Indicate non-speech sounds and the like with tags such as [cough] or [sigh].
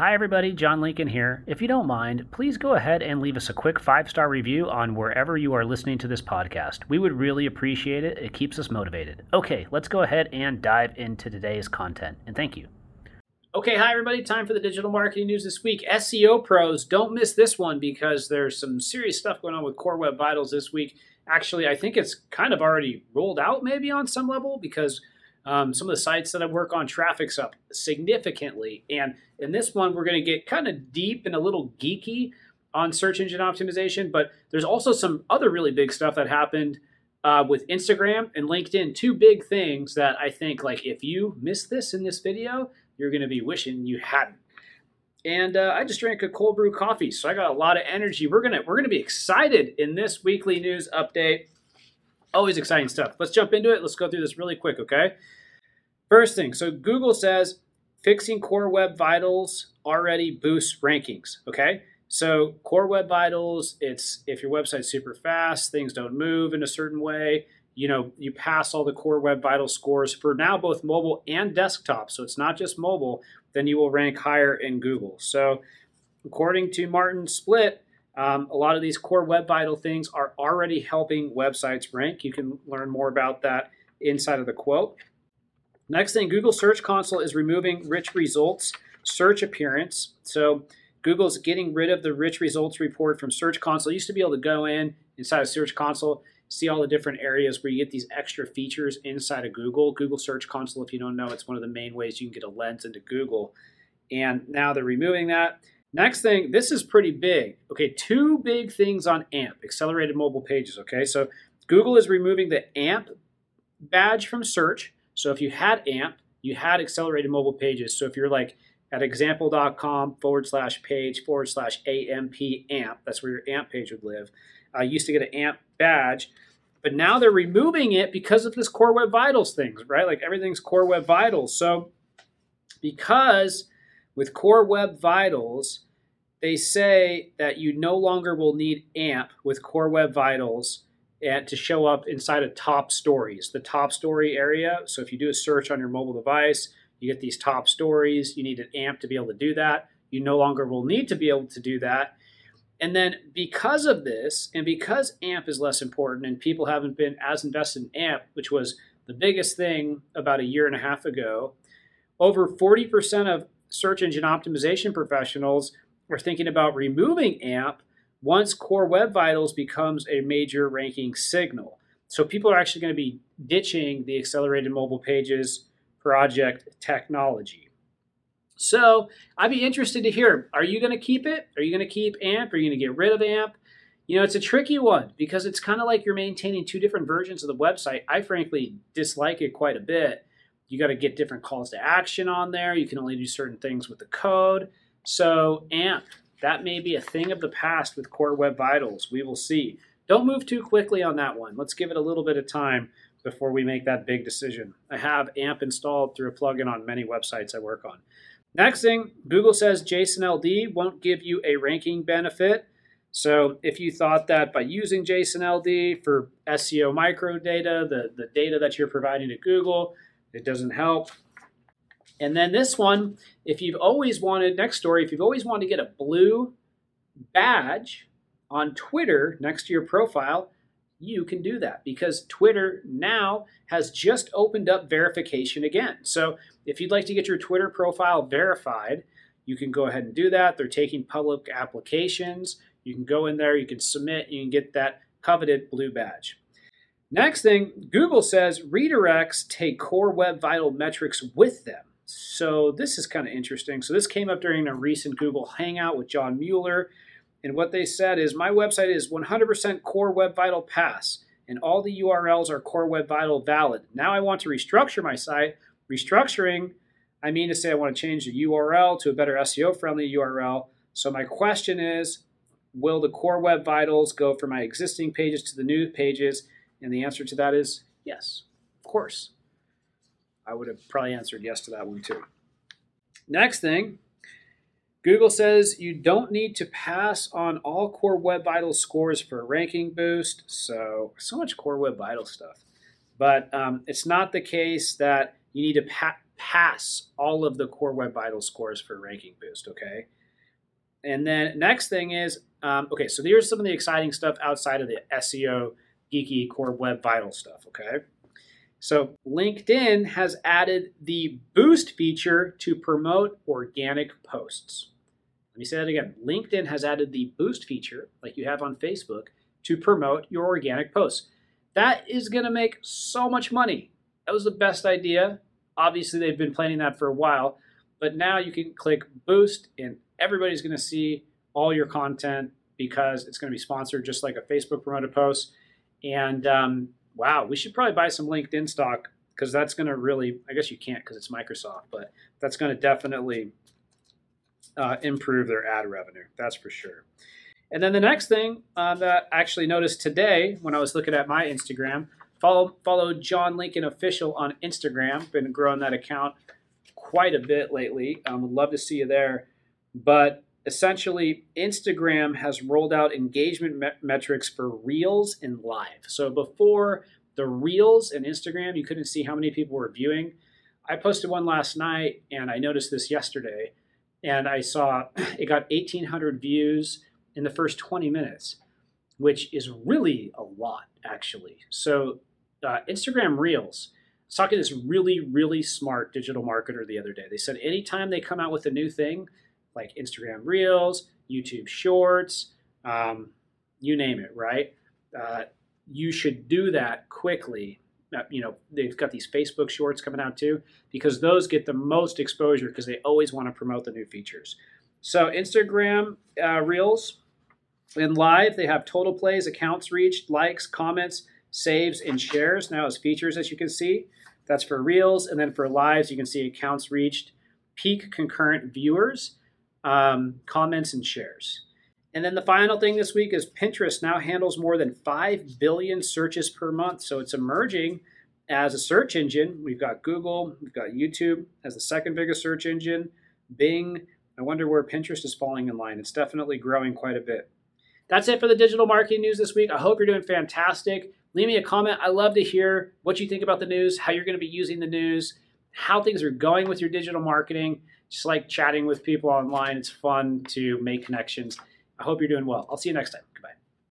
Hi, everybody. John Lincoln here. If you don't mind, please go ahead and leave us a quick five star review on wherever you are listening to this podcast. We would really appreciate it. It keeps us motivated. Okay, let's go ahead and dive into today's content. And thank you. Okay, hi, everybody. Time for the digital marketing news this week. SEO pros, don't miss this one because there's some serious stuff going on with Core Web Vitals this week. Actually, I think it's kind of already rolled out maybe on some level because um, some of the sites that I work on, traffic's up significantly. And in this one, we're going to get kind of deep and a little geeky on search engine optimization, but there's also some other really big stuff that happened uh, with Instagram and LinkedIn. Two big things that I think, like, if you missed this in this video, you're going to be wishing you hadn't. And uh, I just drank a cold brew coffee, so I got a lot of energy. We're gonna we're gonna be excited in this weekly news update. Always exciting stuff. Let's jump into it. Let's go through this really quick, okay? First thing, so Google says fixing Core Web Vitals already boosts rankings. Okay, so Core Web Vitals, it's if your website's super fast, things don't move in a certain way. You know, you pass all the Core Web Vitals scores for now both mobile and desktop. So it's not just mobile. Then you will rank higher in Google. So according to Martin Splitt, um, a lot of these Core Web Vital things are already helping websites rank. You can learn more about that inside of the quote. Next thing, Google Search Console is removing rich results search appearance. So Google's getting rid of the rich results report from Search Console. You used to be able to go in inside of Search Console, see all the different areas where you get these extra features inside of Google. Google Search Console, if you don't know, it's one of the main ways you can get a lens into Google. And now they're removing that. Next thing, this is pretty big. Okay, two big things on AMP, accelerated mobile pages. Okay, so Google is removing the AMP badge from search. So if you had AMP, you had accelerated mobile pages. So if you're like at example.com forward slash page forward slash AMP AMP, that's where your AMP page would live. I uh, used to get an AMP badge, but now they're removing it because of this Core Web Vitals things, right? Like everything's Core Web Vitals. So because with Core Web Vitals, they say that you no longer will need AMP with Core Web Vitals to show up inside of top stories, the top story area. So if you do a search on your mobile device, you get these top stories. You need an AMP to be able to do that. You no longer will need to be able to do that. And then because of this, and because AMP is less important and people haven't been as invested in AMP, which was the biggest thing about a year and a half ago, over 40% of search engine optimization professionals are thinking about removing AMP once Core Web Vitals becomes a major ranking signal. So people are actually going to be ditching the accelerated mobile pages project technology. So I'd be interested to hear are you going to keep it? Are you going to keep AMP? Are you going to get rid of AMP? You know, it's a tricky one because it's kind of like you're maintaining two different versions of the website. I frankly dislike it quite a bit. You got to get different calls to action on there. You can only do certain things with the code. So, AMP that may be a thing of the past with Core Web Vitals. We will see. Don't move too quickly on that one. Let's give it a little bit of time before we make that big decision. I have AMP installed through a plugin on many websites I work on. Next thing, Google says JSON-LD won't give you a ranking benefit. So if you thought that by using JSON-LD for SEO microdata, the, the data that you're providing to Google, it doesn't help, and then this one, if you've always wanted, next story, if you've always wanted to get a blue badge on Twitter next to your profile, you can do that because Twitter now has just opened up verification again. So if you'd like to get your Twitter profile verified, you can go ahead and do that. They're taking public applications. You can go in there, you can submit, you can get that coveted blue badge. Next thing, Google says redirects take core web vital metrics with them. So this is kind of interesting. So this came up during a recent Google Hangout with John Mueller. And what they said is my website is 100% Core Web Vital Pass, and all the URLs are Core Web Vital valid. Now I want to restructure my site. Restructuring, I mean to say I want to change the URL to a better SEO friendly URL. So my question is Will the Core Web Vitals go from my existing pages to the new pages? And the answer to that is yes, of course. I would have probably answered yes to that one too. Next thing, Google says you don't need to pass on all Core Web Vital scores for a ranking boost. So, so much Core Web Vital stuff. But um, it's not the case that you need to pa- pass all of the Core Web Vital scores for Ranking Boost. Okay. And then next thing is um, okay. So here's some of the exciting stuff outside of the SEO geeky Core Web Vital stuff. Okay. So LinkedIn has added the boost feature to promote organic posts. Let me say that again. LinkedIn has added the boost feature, like you have on Facebook, to promote your organic posts. That is going to make so much money. That was the best idea. Obviously, they've been planning that for a while, but now you can click boost and everybody's going to see all your content because it's going to be sponsored just like a Facebook promoted post. And um, wow, we should probably buy some LinkedIn stock because that's going to really, I guess you can't because it's Microsoft, but that's going to definitely uh, improve their ad revenue. That's for sure. And then the next thing uh, that I actually noticed today when I was looking at my Instagram, follow follow John Lincoln Official on Instagram. Been growing that account quite a bit lately. Um, would love to see you there. But essentially, Instagram has rolled out engagement me- metrics for Reels and Live. So before the Reels and Instagram, you couldn't see how many people were viewing. I posted one last night, and I noticed this yesterday, and I saw [clears throat] it got 1,800 views in the first 20 minutes, which is really a lot, actually. So, uh, Instagram Reels. I was talking to this really, really smart digital marketer the other day. They said anytime they come out with a new thing, like Instagram Reels, YouTube Shorts, um, you name it, right? Uh, you should do that quickly. Uh, you know, they've got these Facebook Shorts coming out too, because those get the most exposure because they always want to promote the new features. So, Instagram uh, Reels and Live, they have total plays, accounts reached, likes, comments, saves, and shares now as features, as you can see. That's for Reels. And then for Lives, you can see accounts reached, peak concurrent viewers, um, comments and shares. And then the final thing this week is Pinterest now handles more than 5 billion searches per month. So it's emerging as a search engine. We've got Google, we've got YouTube as the second biggest search engine, Bing. I wonder where Pinterest is falling in line. It's definitely growing quite a bit. That's it for the digital marketing news this week. I hope you're doing fantastic. Leave me a comment. I love to hear what you think about the news, how you're going to be using the news, how things are going with your digital marketing just like chatting with people online. It's fun to make connections. I hope you're doing well. I'll see you next time.